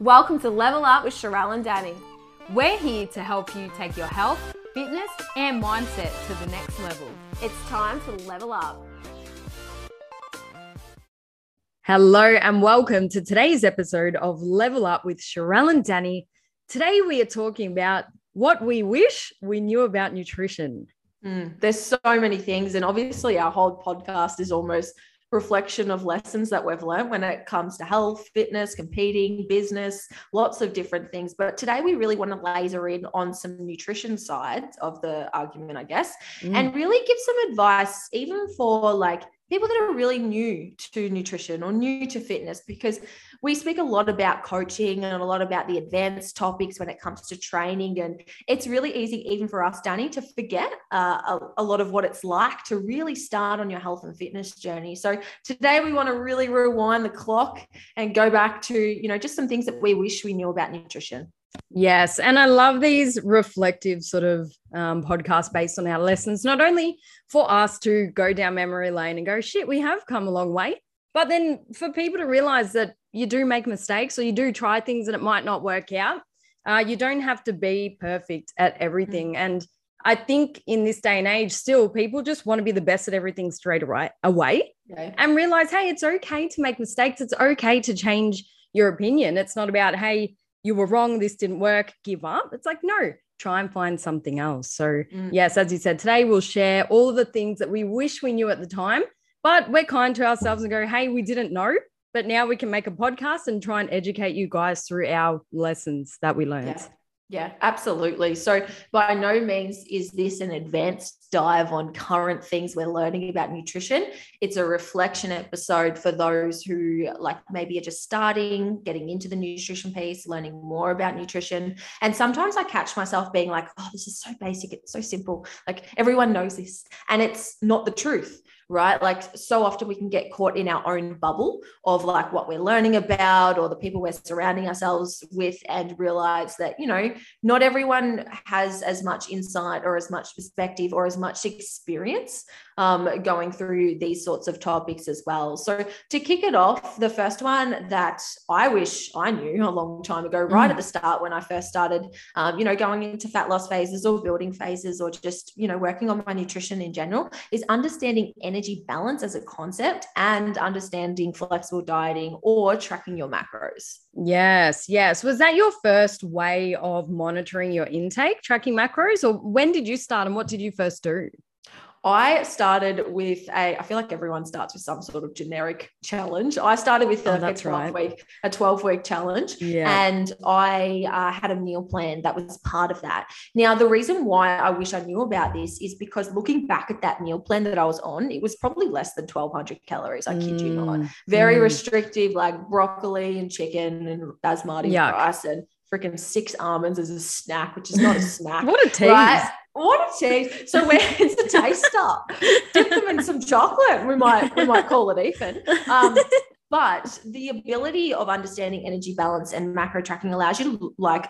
Welcome to Level Up with Sharelle and Danny. We're here to help you take your health, fitness, and mindset to the next level. It's time to level up. Hello, and welcome to today's episode of Level Up with Sharelle and Danny. Today, we are talking about what we wish we knew about nutrition. Mm, there's so many things, and obviously, our whole podcast is almost reflection of lessons that we've learned when it comes to health, fitness, competing, business, lots of different things. But today we really want to laser in on some nutrition sides of the argument, I guess, mm. and really give some advice, even for like people that are really new to nutrition or new to fitness because we speak a lot about coaching and a lot about the advanced topics when it comes to training. And it's really easy even for us danny to forget uh, a, a, lot of what it's like to really start on your health and fitness journey. So today we want to really rewind the clock and go back to you know just some things that we wish we knew about nutrition Yes. And I love these reflective sort of um, podcasts based on our lessons, not only for us to go down memory lane and go, shit, we have come a long way, but then for people to realize that you do make mistakes or you do try things and it might not work out. Uh, you don't have to be perfect at everything. Mm-hmm. And I think in this day and age, still people just want to be the best at everything straight away, away okay. and realize, hey, it's okay to make mistakes. It's okay to change your opinion. It's not about, hey, you were wrong, this didn't work, give up. It's like, no, try and find something else. So, mm. yes, as you said, today we'll share all of the things that we wish we knew at the time, but we're kind to ourselves and go, hey, we didn't know, but now we can make a podcast and try and educate you guys through our lessons that we learned. Yeah. Yeah, absolutely. So, by no means is this an advanced dive on current things we're learning about nutrition. It's a reflection episode for those who, like, maybe are just starting, getting into the nutrition piece, learning more about nutrition. And sometimes I catch myself being like, oh, this is so basic. It's so simple. Like, everyone knows this. And it's not the truth right? Like so often we can get caught in our own bubble of like what we're learning about or the people we're surrounding ourselves with and realize that, you know, not everyone has as much insight or as much perspective or as much experience um, going through these sorts of topics as well. So to kick it off, the first one that I wish I knew a long time ago, right mm. at the start when I first started, um, you know, going into fat loss phases or building phases or just, you know, working on my nutrition in general is understanding energy energy balance as a concept and understanding flexible dieting or tracking your macros. Yes, yes. Was that your first way of monitoring your intake, tracking macros, or when did you start and what did you first do? I started with a, I feel like everyone starts with some sort of generic challenge. I started with oh, a, a 12 right. week, a 12 week challenge. Yeah. And I uh, had a meal plan that was part of that. Now, the reason why I wish I knew about this is because looking back at that meal plan that I was on, it was probably less than 1200 calories. I kid mm. you not. Mm, Very mm. restrictive, like broccoli and chicken and basmati Yuck. rice and freaking six almonds as a snack, which is not a snack. what a tease. Right? What a tease. So where is the taste stop? Dip them in some chocolate. We might we might call it even. Um, but the ability of understanding energy balance and macro tracking allows you to like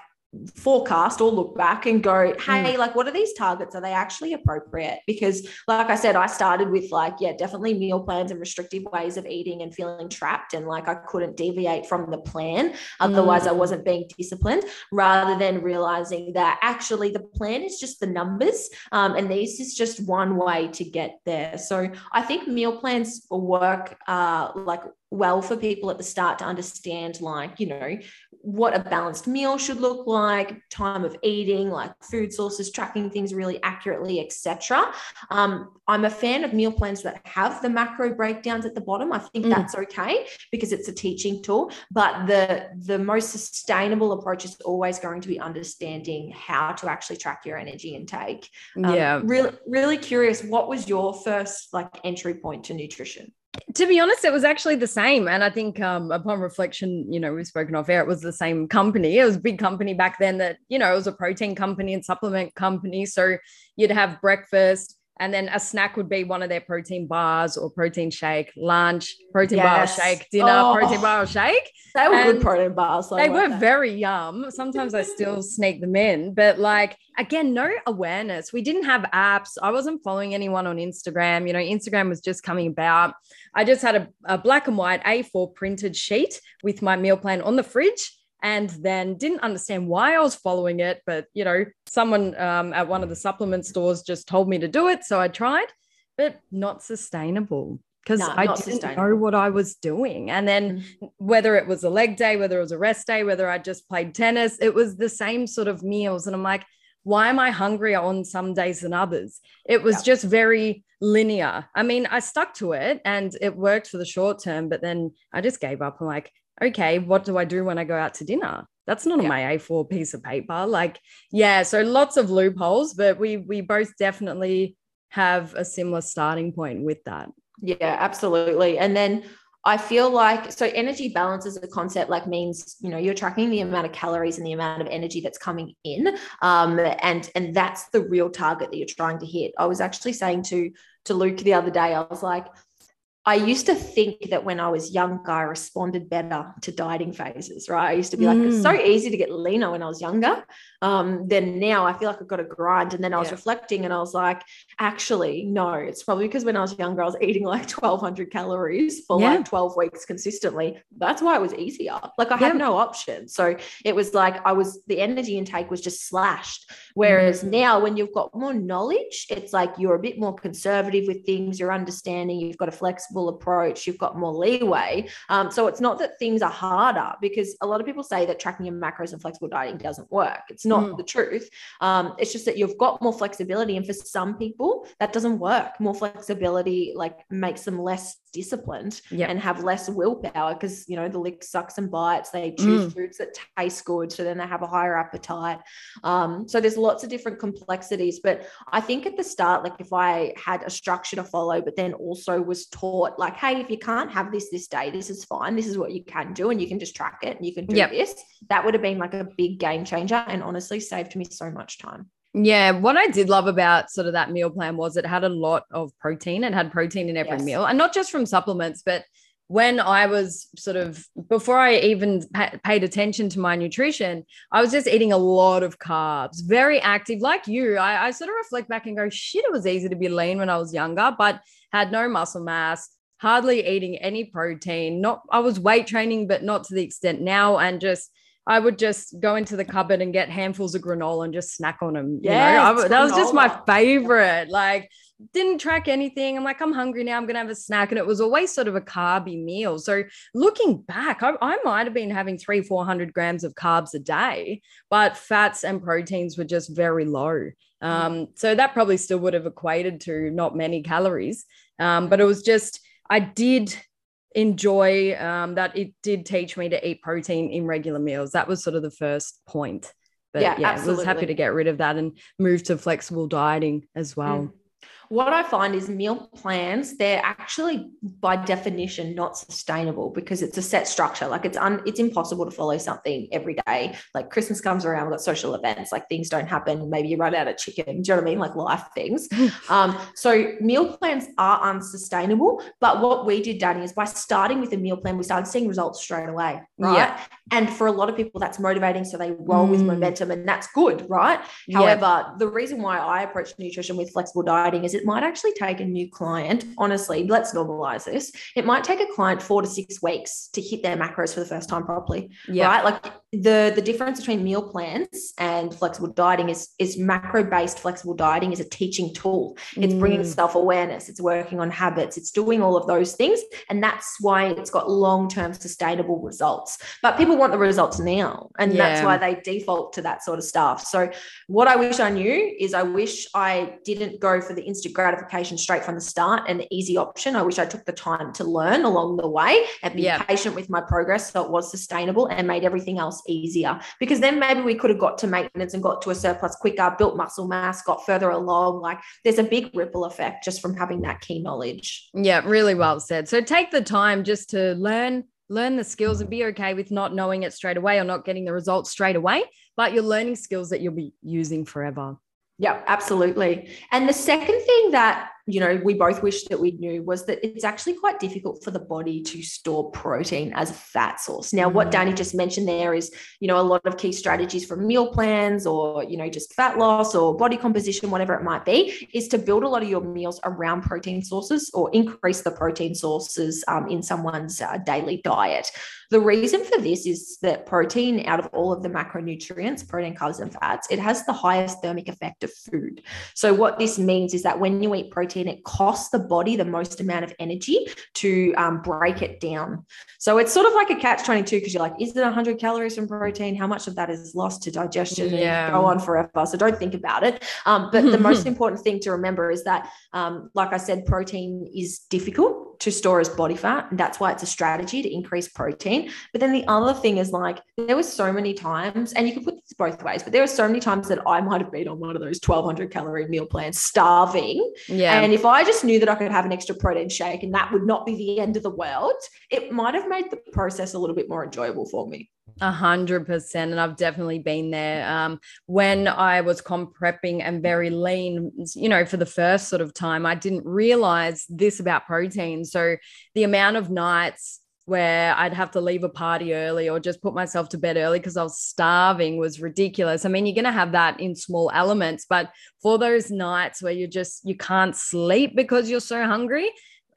forecast or look back and go, hey, mm. like, what are these targets? Are they actually appropriate? Because, like I said, I started with like, yeah, definitely meal plans and restrictive ways of eating and feeling trapped. And like, I couldn't deviate from the plan. Otherwise, mm. I wasn't being disciplined, rather than realizing that actually the plan is just the numbers. Um, and this is just one way to get there. So I think meal plans work uh, like well for people at the start to understand like you know what a balanced meal should look like time of eating like food sources tracking things really accurately etc um, i'm a fan of meal plans that have the macro breakdowns at the bottom. I think mm. that's okay because it's a teaching tool but the the most sustainable approach is always going to be understanding how to actually track your energy intake. Um, yeah. really really curious what was your first like entry point to nutrition to be honest, it was actually the same. And I think um, upon reflection, you know, we've spoken off air, it was the same company. It was a big company back then that, you know, it was a protein company and supplement company. So you'd have breakfast, and then a snack would be one of their protein bars or protein shake, lunch, protein yes. bar shake, dinner, oh, protein bar shake. They were and good protein bars. they were that. very yum. Sometimes I still sneak them in, but like, again, no awareness. We didn't have apps. I wasn't following anyone on Instagram. You know, Instagram was just coming about. I just had a, a black and white A4 printed sheet with my meal plan on the fridge and then didn't understand why I was following it. But, you know, someone um, at one of the supplement stores just told me to do it. So I tried, but not sustainable because No, I didn't know what I was doing. And then whether it was a leg day, whether it was a rest day, whether I just played tennis, it was the same sort of meals. And I'm like, why am I hungrier on some days than others? It was just very linear. I mean, I stuck to it and it worked for the short term, but then I just gave up. I'm like, okay, what do I do when I go out to dinner? That's not on Yeah. my A4 piece of paper. Like, yeah, so lots of loopholes, but we we both definitely have a similar starting point with that. Yeah, absolutely. And then I feel like so energy balance as a concept like means you know you're tracking the amount of calories and the amount of energy that's coming in, um, and and that's the real target that you're trying to hit. I was actually saying to to Luke the other day, I was like, I used to think that when I was younger, I responded better to dieting phases, right? I used to be like, it's so easy to get leaner when I was younger. Um, then now I feel like I've got to grind. And then I was Yeah. reflecting and I was like, actually, no, it's probably because when I was younger, I was eating like 1200 calories for Yeah. like 12 weeks consistently. That's why it was easier. Like I had no option. So it was like I was, the energy intake was just slashed. Whereas Mm. now, when you've got more knowledge, it's like you're a bit more conservative with things, you're understanding, you've got a flexible approach, you've got more leeway. Um, so it's not that things are harder because a lot of people say that tracking your macros and flexible dieting doesn't work. It's not Mm. the truth. Um, it's just that you've got more flexibility. And for some people, that doesn't work. More flexibility like makes them less disciplined Yeah. and have less willpower because you know the lick sucks and bites. They choose Mm. foods that taste good, so then they have a higher appetite. Um, so there's lots of different complexities. But I think at the start, like if I had a structure to follow, but then also was taught like, hey, if you can't have this this day, this is fine. This is what you can do, and you can just track it and you can do Yep. this. That would have been like a big game changer, and honestly saved me so much time. Yeah, what I did love about sort of that meal plan was it had a lot of protein. It had protein in every Yes. meal, and not just from supplements, but when I was sort of before I even pa- paid attention to my nutrition, I was just eating a lot of carbs, very active, like you. I, I sort of reflect back and go, shit, it was easy to be lean when I was younger, but had no muscle mass, hardly eating any protein. Not, I was weight training, but not to the extent now, and just I would just go into the cupboard and get handfuls of granola and just snack on them. you know? I that was just my favorite. Like, didn't track anything. I'm like, I'm hungry now. I'm gonna have a snack, and it was always sort of a carby meal. So looking back, I, I might have been having three, four hundred grams of carbs a day, but fats and proteins were just very low. Um, so that probably still would have equated to not many calories. Um, but it was just I did enjoy um, that it did teach me to eat protein in regular meals. That was sort of the first point. But Yeah, yeah, I was happy to get rid of that and move to flexible dieting as well. Mm. What I find is meal plans, they're actually by definition not sustainable because it's a set structure. Like it's un, it's impossible to follow something every day. Like Christmas comes around, we've got social events, like things don't happen. Maybe you run out of chicken. Do you know what I mean? Like life things. Um, so meal plans are unsustainable. But what we did, Danny, is by starting with a meal plan, we started seeing results straight away. Right. Yeah. And for a lot of people, that's motivating. So they roll with Mm. momentum and that's good, right? Yeah. However, the reason why I approach nutrition with flexible dieting is it might actually take a new client. Honestly, let's normalize this. It might take a client four to six weeks to hit their macros for the first time properly yeah, right like the the difference between meal plans and flexible dieting is is macro based flexible dieting is a teaching tool it's bringing Mm. self-awareness it's working on habits it's doing all of those things and that's why it's got long-term sustainable results but people want the results now and that's why they default to that sort of stuff so what i wish i knew is i wish i didn't go for the instant gratification straight from the start and the easy option i wish i took the time to learn along the way and be Yeah. patient with my progress so it was sustainable and made everything else easier because then maybe we could have got to maintenance and got to a surplus quicker built muscle mass got further along like there's a big ripple effect just from having that key knowledge yeah, really well said. So take the time just to learn learn the skills and be okay with not knowing it straight away or not getting the results straight away, but you're learning skills that you'll be using forever. Yeah, absolutely. And the second thing that you know, we both wish that we knew was that it's actually quite difficult for the body to store protein as a fat source. Now, what Danny just mentioned there is, you know, a lot of key strategies for meal plans or, you know, just fat loss or body composition, whatever it might be, is to build a lot of your meals around protein sources or increase the protein sources um, in someone's uh, daily diet. The reason for this is that protein, out of all of the macronutrients, protein, carbs, and fats, it has the highest thermic effect of food. So, what this means is that when you eat protein, it costs the body the most amount of energy to um, break it down. So, it's sort of like a catch 22 because you're like, is it 100 calories from protein? How much of that is lost to digestion? Yeah. And go on forever. So, don't think about it. Um, but the most important thing to remember is that, um, like I said, protein is difficult to store as body fat. And that's why it's a strategy to increase protein. But then the other thing is like, there were so many times, and you can put this both ways, but there were so many times that I might have been on one of those 1200 calorie meal plans, starving. Yeah. And if I just knew that I could have an extra protein shake and that would not be the end of the world, it might have made the process a little bit more enjoyable for me. A hundred percent. And I've definitely been there. Um, when I was comp prepping and very lean, you know, for the first sort of time, I didn't realize this about protein. So the amount of nights where I'd have to leave a party early or just put myself to bed early because I was starving was ridiculous. I mean, you're going to have that in small elements, but for those nights where you just you can't sleep because you're so hungry,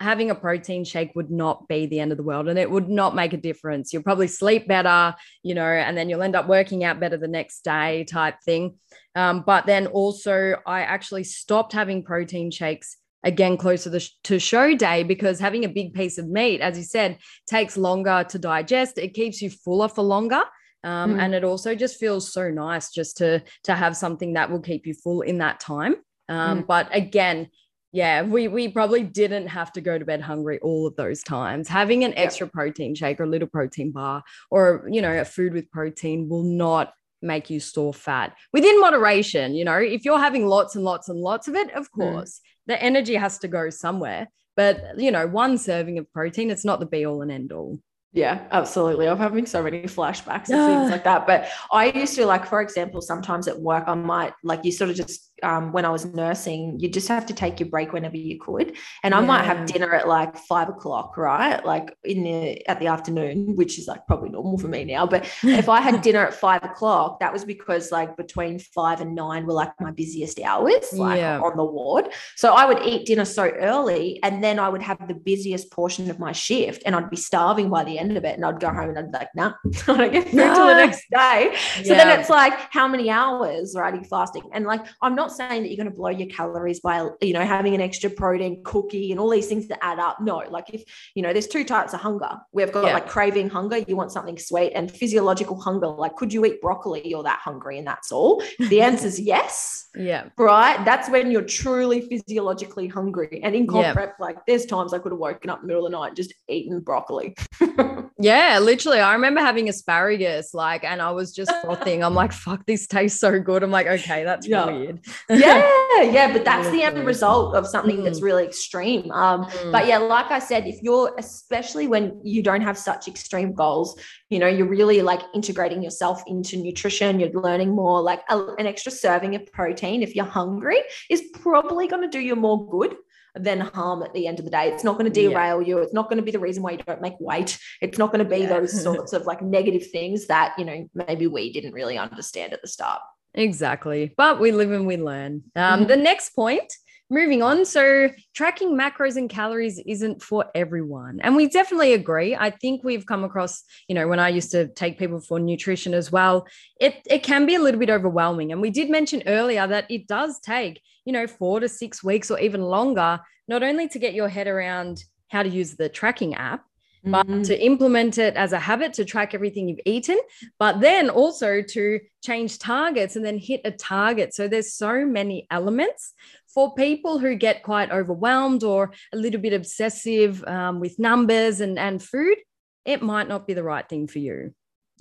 having a protein shake would not be the end of the world and it would not make a difference. You'll probably sleep better, you know, and then you'll end up working out better the next day type thing. Um, but then also, I actually stopped having protein shakes again closer to, to show day because having a big piece of meat, as you said, takes longer to digest. It keeps you fuller for longer. Um, mm. And it also just feels so nice just to to have something that will keep you full in that time. Um, mm. But again, yeah, we we probably didn't have to go to bed hungry all of those times. Having an extra protein shake or a little protein bar or you know a food with protein will not make you store fat within moderation. You know, if you're having lots and lots and lots of it, of hmm. course, mm. the energy has to go somewhere. But you know, one serving of protein, it's not the be all and end all. Yeah, absolutely. I'm having so many flashbacks and things like that. But I used to like, for example, sometimes at work, I might like you sort of just um, when I was nursing, you just have to take your break whenever you could. And I yeah. might have dinner at like five o'clock, right? Like in the at the afternoon, which is like probably normal for me now. But if I had dinner at five o'clock, that was because like between five and nine were like my busiest hours, like yeah. on the ward. So I would eat dinner so early, and then I would have the busiest portion of my shift, and I'd be starving by the end of it. And I'd go home and I'd be like, nah, I don't get food no. till the next day. So yeah. then it's like, how many hours, right? Are you fasting? And like, I'm not saying that you're going to blow your calories by, you know, having an extra protein cookie and all these things that add up. No, like if, you know, there's two types of hunger. We've got yeah. like craving hunger, you want something sweet, and physiological hunger. Like, could you eat broccoli? You're that hungry, and that's all. The answer is yes. Yeah. Right. That's when you're truly physiologically hungry. And in comp yeah. prep, like there's times I could have woken up in the middle of the night just eaten broccoli. yeah, literally. I remember having asparagus, like, and I was just frothing. I'm like, fuck, this tastes so good. I'm like, okay, that's yeah. weird yeah, yeah, but that's the end result of something mm. that's really extreme. Um, mm. But yeah, like I said, if you're especially when you don't have such extreme goals, you know, you're really like integrating yourself into nutrition. You're learning more. Like a, an extra serving of protein, if you're hungry, is probably going to do you more good than harm at the end of the day. It's not going to derail yeah. you. It's not going to be the reason why you don't make weight. It's not going to be yeah. those sorts of like negative things that, you know, maybe we didn't really understand at the start. Exactly. But we live and we learn. Um, mm-hmm. The next point, moving on. So, tracking macros and calories isn't for everyone. And we definitely agree. I think we've come across, you know, when I used to take people for nutrition as well, it, it can be a little bit overwhelming. And we did mention earlier that it does take, you know, four to six weeks or even longer, not only to get your head around how to use the tracking app, but mm-hmm. to implement it as a habit to track everything you've eaten, but then also to change targets and then hit a target. So there's so many elements for people who get quite overwhelmed or a little bit obsessive um, with numbers and, and food. It might not be the right thing for you.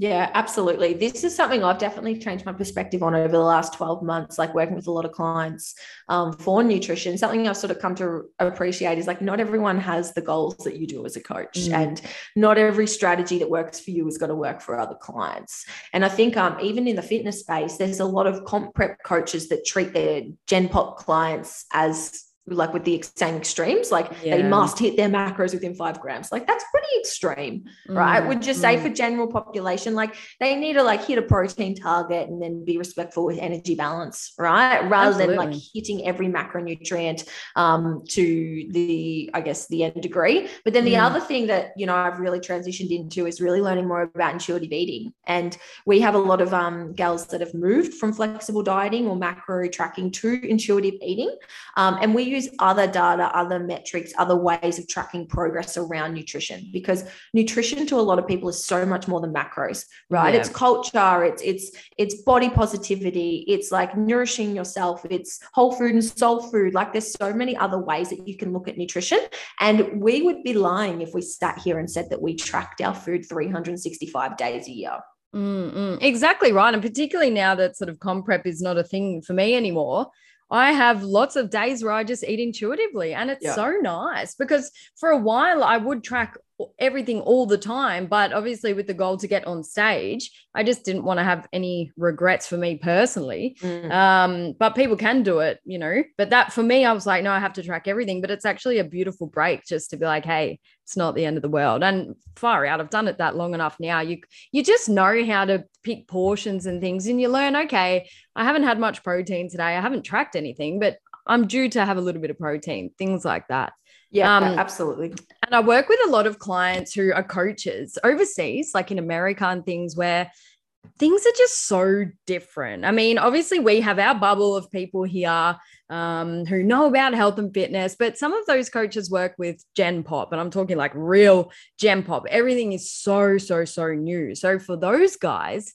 Yeah, absolutely. This is something I've definitely changed my perspective on over the last 12 months, like working with a lot of clients um, for nutrition. Something I've sort of come to appreciate is like not everyone has the goals that you do as a coach, mm. and not every strategy that works for you is going to work for other clients. And I think um, even in the fitness space, there's a lot of comp prep coaches that treat their Gen Pop clients as like with the same extremes, like yeah. they must hit their macros within five grams. Like that's pretty extreme, mm, right? Would you say mm. for general population, like they need to like hit a protein target and then be respectful with energy balance, right? Rather Absolutely. than like hitting every macronutrient um, to the, I guess, the end degree. But then the mm. other thing that, you know, I've really transitioned into is really learning more about intuitive eating. And we have a lot of um, gals that have moved from flexible dieting or macro tracking to intuitive eating. Um, and we use other data, other metrics, other ways of tracking progress around nutrition because nutrition to a lot of people is so much more than macros, right? Yeah. It's culture, it's it's it's body positivity, it's like nourishing yourself, it's whole food and soul food. Like there's so many other ways that you can look at nutrition. And we would be lying if we sat here and said that we tracked our food 365 days a year. Mm-mm. Exactly right. And particularly now that sort of comp prep is not a thing for me anymore, I have lots of days where I just eat intuitively. And it's yeah. so nice because for a while I would track everything all the time. But obviously, with the goal to get on stage, I just didn't want to have any regrets for me personally. Mm. Um, but people can do it, you know. But that for me, I was like, no, I have to track everything. But it's actually a beautiful break just to be like, hey, it's not the end of the world. And far out, I've done it that long enough now. You you just know how to pick portions and things, and you learn. Okay, I haven't had much protein today. I haven't tracked anything, but I'm due to have a little bit of protein. Things like that. Yeah, um, absolutely. And I work with a lot of clients who are coaches overseas, like in America and things where things are just so different. I mean, obviously, we have our bubble of people here um, who know about health and fitness, but some of those coaches work with Gen Pop, and I'm talking like real Gen Pop. Everything is so, so, so new. So for those guys,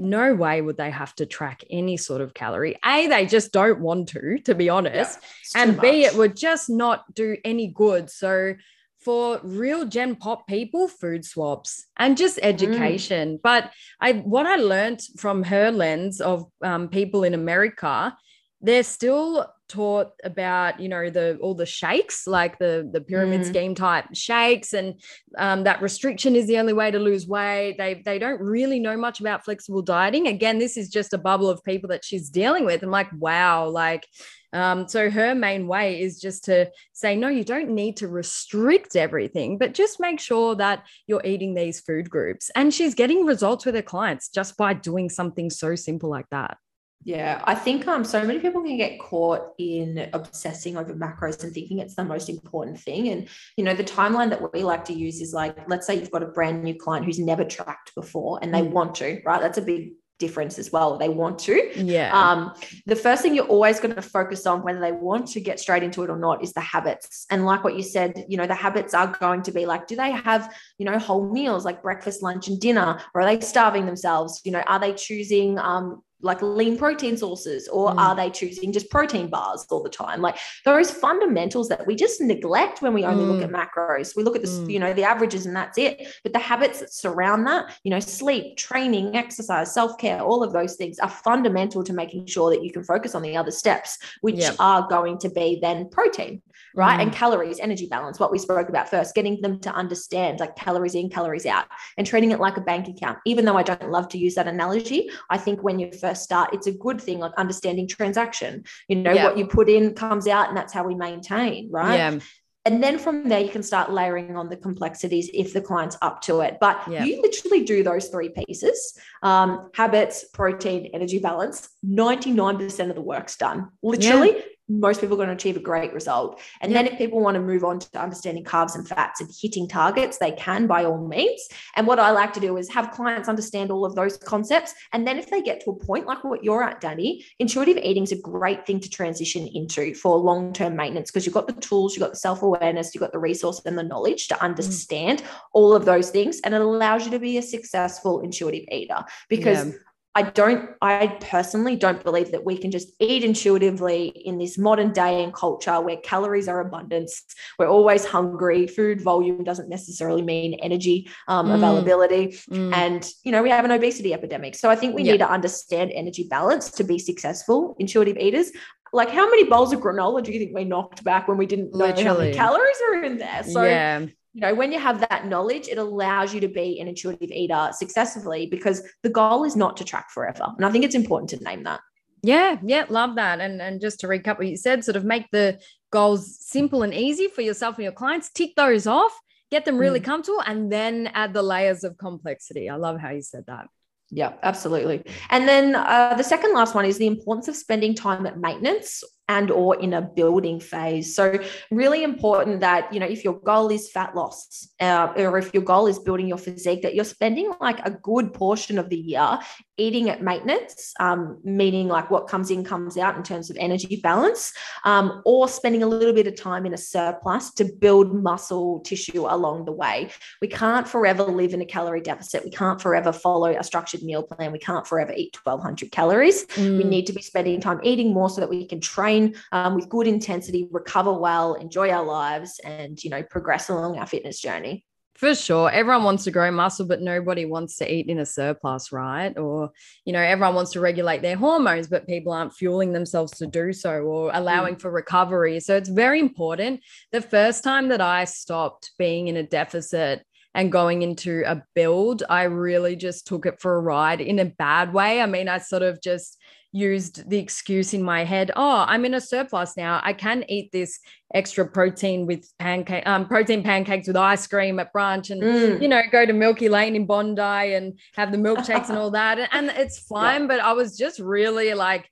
no way would they have to track any sort of calorie. A, they just don't want to, to be honest. Yeah, and B, it would just not do any good. So, for real gen pop people food swaps and just mm. education mm. but i what i learned from her lens of um, people in america they're still taught about you know the all the shakes like the the pyramid mm. scheme type shakes and um, that restriction is the only way to lose weight. They they don't really know much about flexible dieting. Again this is just a bubble of people that she's dealing with. I'm like wow like um, so her main way is just to say no you don't need to restrict everything but just make sure that you're eating these food groups. And she's getting results with her clients just by doing something so simple like that yeah, I think um so many people can get caught in obsessing over macros and thinking it's the most important thing. And you know, the timeline that we like to use is like, let's say you've got a brand new client who's never tracked before and they mm. want to, right? That's a big difference as well. They want to. Yeah. Um, the first thing you're always going to focus on, whether they want to get straight into it or not, is the habits. And like what you said, you know, the habits are going to be like, do they have, you know, whole meals like breakfast, lunch, and dinner, or are they starving themselves? You know, are they choosing um, like lean protein sources or mm. are they choosing just protein bars all the time like those fundamentals that we just neglect when we only mm. look at macros we look at the mm. you know the averages and that's it but the habits that surround that you know sleep training exercise self-care all of those things are fundamental to making sure that you can focus on the other steps which yep. are going to be then protein right and mm. calories energy balance what we spoke about first getting them to understand like calories in calories out and treating it like a bank account even though i don't love to use that analogy i think when you first start, it's a good thing of understanding transaction. You know, yeah. what you put in comes out, and that's how we maintain, right? Yeah. And then from there, you can start layering on the complexities if the client's up to it. But yeah. you literally do those three pieces um, habits, protein, energy balance. 99% of the work's done. Literally, yeah most people are going to achieve a great result. And then if people want to move on to understanding carbs and fats and hitting targets, they can by all means. And what I like to do is have clients understand all of those concepts. And then if they get to a point like what you're at, Danny, intuitive eating is a great thing to transition into for long-term maintenance because you've got the tools, you've got the self-awareness, you've got the resource and the knowledge to mm. understand mm. all of those things. And it allows you to be a successful intuitive eater because yeah. I don't, I personally don't believe that we can just eat intuitively in this modern day and culture where calories are abundance. We're always hungry. Food volume doesn't necessarily mean energy um, mm. availability. Mm. And, you know, we have an obesity epidemic. So I think we need to understand energy balance to be successful intuitive eaters. Like, how many bowls of granola do you think we knocked back when we didn't know Literally. how many calories are in there? So, yeah you know, when you have that knowledge, it allows you to be an intuitive eater successfully because the goal is not to track forever. And I think it's important to name that. Yeah, yeah, love that. And and just to recap what you said, sort of make the goals simple and easy for yourself and your clients. Tick those off, get them really mm. comfortable, and then add the layers of complexity. I love how you said that. Yeah, absolutely. And then uh, the second last one is the importance of spending time at maintenance and or in a building phase. So really important that you know if your goal is fat loss uh, or if your goal is building your physique that you're spending like a good portion of the year eating at maintenance um, meaning like what comes in comes out in terms of energy balance um, or spending a little bit of time in a surplus to build muscle tissue along the way we can't forever live in a calorie deficit we can't forever follow a structured meal plan we can't forever eat 1200 calories mm. we need to be spending time eating more so that we can train um, with good intensity, recover well, enjoy our lives, and you know progress along our fitness journey. For sure. Everyone wants to grow muscle, but nobody wants to eat in a surplus, right? Or, you know, everyone wants to regulate their hormones, but people aren't fueling themselves to do so or allowing mm. for recovery. So it's very important. The first time that I stopped being in a deficit and going into a build, I really just took it for a ride in a bad way. I mean, I sort of just used the excuse in my head oh i'm in a surplus now i can eat this extra protein with pancake um, protein pancakes with ice cream at brunch and mm. you know go to milky lane in bondi and have the milkshakes and all that and, and it's fine yeah. but i was just really like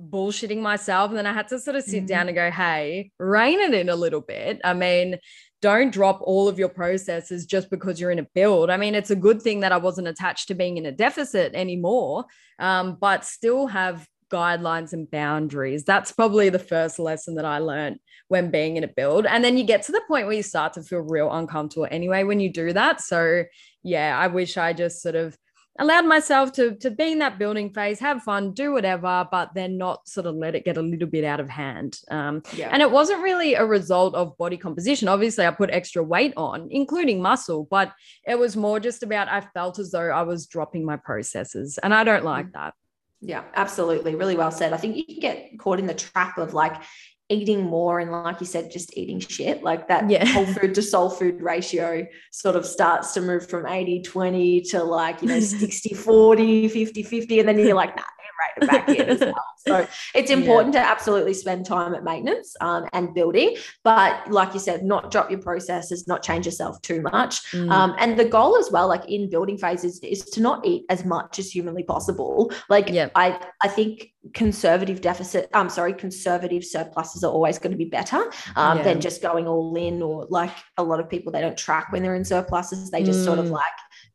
bullshitting myself and then i had to sort of sit mm. down and go hey rein it in a little bit i mean don't drop all of your processes just because you're in a build. I mean, it's a good thing that I wasn't attached to being in a deficit anymore, um, but still have guidelines and boundaries. That's probably the first lesson that I learned when being in a build. And then you get to the point where you start to feel real uncomfortable anyway when you do that. So, yeah, I wish I just sort of allowed myself to to be in that building phase, have fun, do whatever, but then not sort of let it get a little bit out of hand. Um, yeah. And it wasn't really a result of body composition. Obviously, I put extra weight on, including muscle, but it was more just about I felt as though I was dropping my processes, and I don't like mm. that. Yeah, absolutely. Really well said. I think you can get caught in the trap of like eating more and like you said just eating shit like that yeah. whole food to soul food ratio sort of starts to move from 80 20 to like you know 60 40 50 50 and then you're like nah right back in as well so it's important yeah. to absolutely spend time at maintenance um, and building but like you said not drop your processes not change yourself too much mm. um, and the goal as well like in building phases is to not eat as much as humanly possible like yeah. i i think conservative deficit i'm sorry conservative surpluses are always going to be better um, yeah. than just going all in or like a lot of people they don't track when they're in surpluses they just mm. sort of mm. like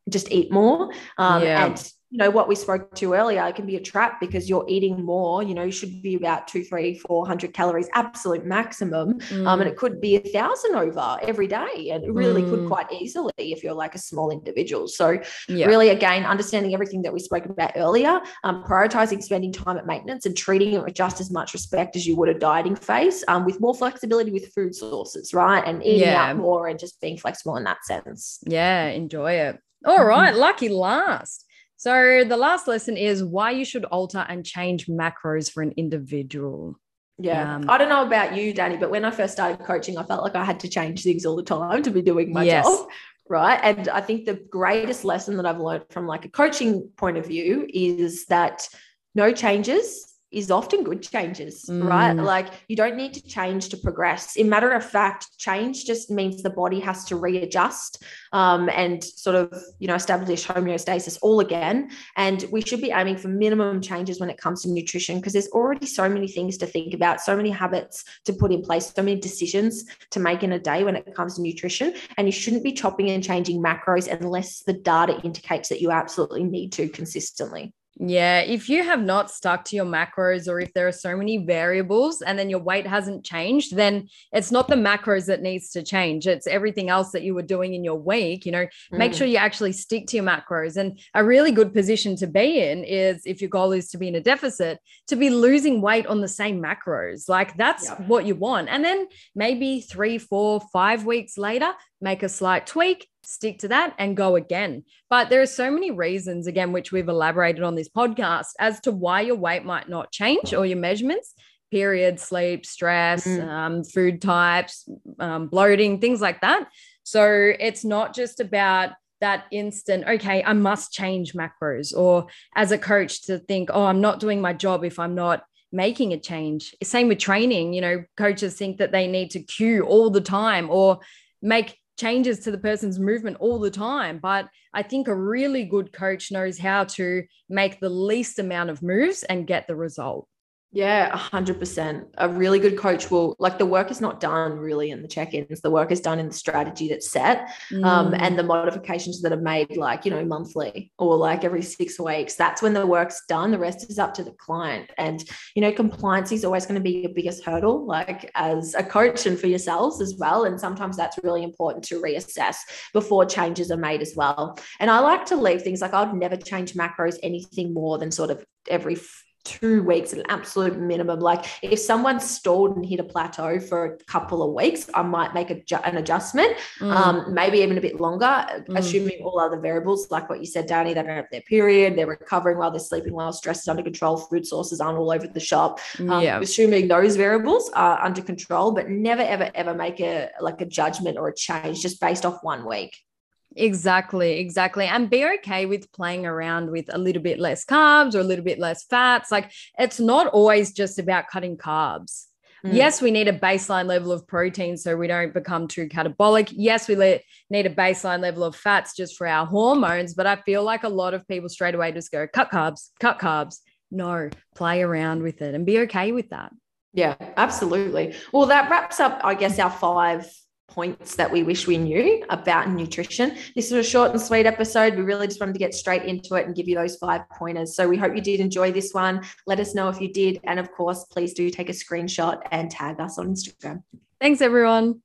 just eat more um, yeah. and you know what we spoke to earlier it can be a trap because you're eating more you know you should be about two three four hundred calories absolute maximum mm. um, and it could be a thousand over every day and it really mm. could quite easily if you're like a small individual so yeah. really again understanding everything that we spoke about earlier um, prioritizing spending time at maintenance and treating it with just as much respect as you would a dieting phase um, with more flexibility with food sources right and eating yeah. out more and just being flexible in that sense yeah enjoy it all right, mm-hmm. lucky last. So the last lesson is why you should alter and change macros for an individual. Yeah. Um, I don't know about you, Danny, but when I first started coaching, I felt like I had to change things all the time to be doing my yes. job. Right. And I think the greatest lesson that I've learned from like a coaching point of view is that no changes is often good changes, mm. right? Like you don't need to change to progress. In matter of fact, change just means the body has to readjust um, and sort of, you know, establish homeostasis all again. And we should be aiming for minimum changes when it comes to nutrition because there's already so many things to think about, so many habits to put in place, so many decisions to make in a day when it comes to nutrition. And you shouldn't be chopping and changing macros unless the data indicates that you absolutely need to consistently. Yeah, if you have not stuck to your macros or if there are so many variables and then your weight hasn't changed, then it's not the macros that needs to change. It's everything else that you were doing in your week. You know, mm. make sure you actually stick to your macros. And a really good position to be in is if your goal is to be in a deficit, to be losing weight on the same macros. Like that's what you want. And then maybe three, four, five weeks later, make a slight tweak stick to that and go again. But there are so many reasons, again, which we've elaborated on this podcast as to why your weight might not change or your measurements period, sleep, stress, mm. um, food types, um, bloating, things like that. So it's not just about that instant, okay, I must change macros, or as a coach to think, oh, I'm not doing my job if I'm not making a change. Same with training, you know, coaches think that they need to cue all the time or make changes to the person's movement all the time. But I think a really good coach knows how to make the least amount of moves and get the result. Yeah, 100%. A really good coach will, like, the work is not done really in the check ins. The work is done in the strategy that's set um, mm. um, and the modifications that are made, like, you know, monthly or like every six weeks. That's when the work's done. The rest is up to the client. And, you know, compliance is always going to be your biggest hurdle, like, as a coach and for yourselves as well. And sometimes that's really important to reassess before changes are made as well. And I like to leave things like I'd never change macros anything more than sort of every two weeks at an absolute minimum. Like if someone stalled and hit a plateau for a couple of weeks, I might make a, an adjustment, mm. um, maybe even a bit longer, mm. assuming all other variables, like what you said, Danny, they don't have their period, they're recovering while they're sleeping well, stress is under control, food sources aren't all over the shop. Um, yeah. Assuming those variables are under control, but never, ever, ever make a like a judgment or a change just based off one week. Exactly, exactly. And be okay with playing around with a little bit less carbs or a little bit less fats. Like it's not always just about cutting carbs. Mm. Yes, we need a baseline level of protein so we don't become too catabolic. Yes, we need a baseline level of fats just for our hormones. But I feel like a lot of people straight away just go cut carbs, cut carbs. No, play around with it and be okay with that. Yeah, absolutely. Well, that wraps up, I guess, our five points that we wish we knew about nutrition. This was a short and sweet episode. We really just wanted to get straight into it and give you those five pointers. So we hope you did enjoy this one. Let us know if you did. And of course, please do take a screenshot and tag us on Instagram. Thanks, everyone.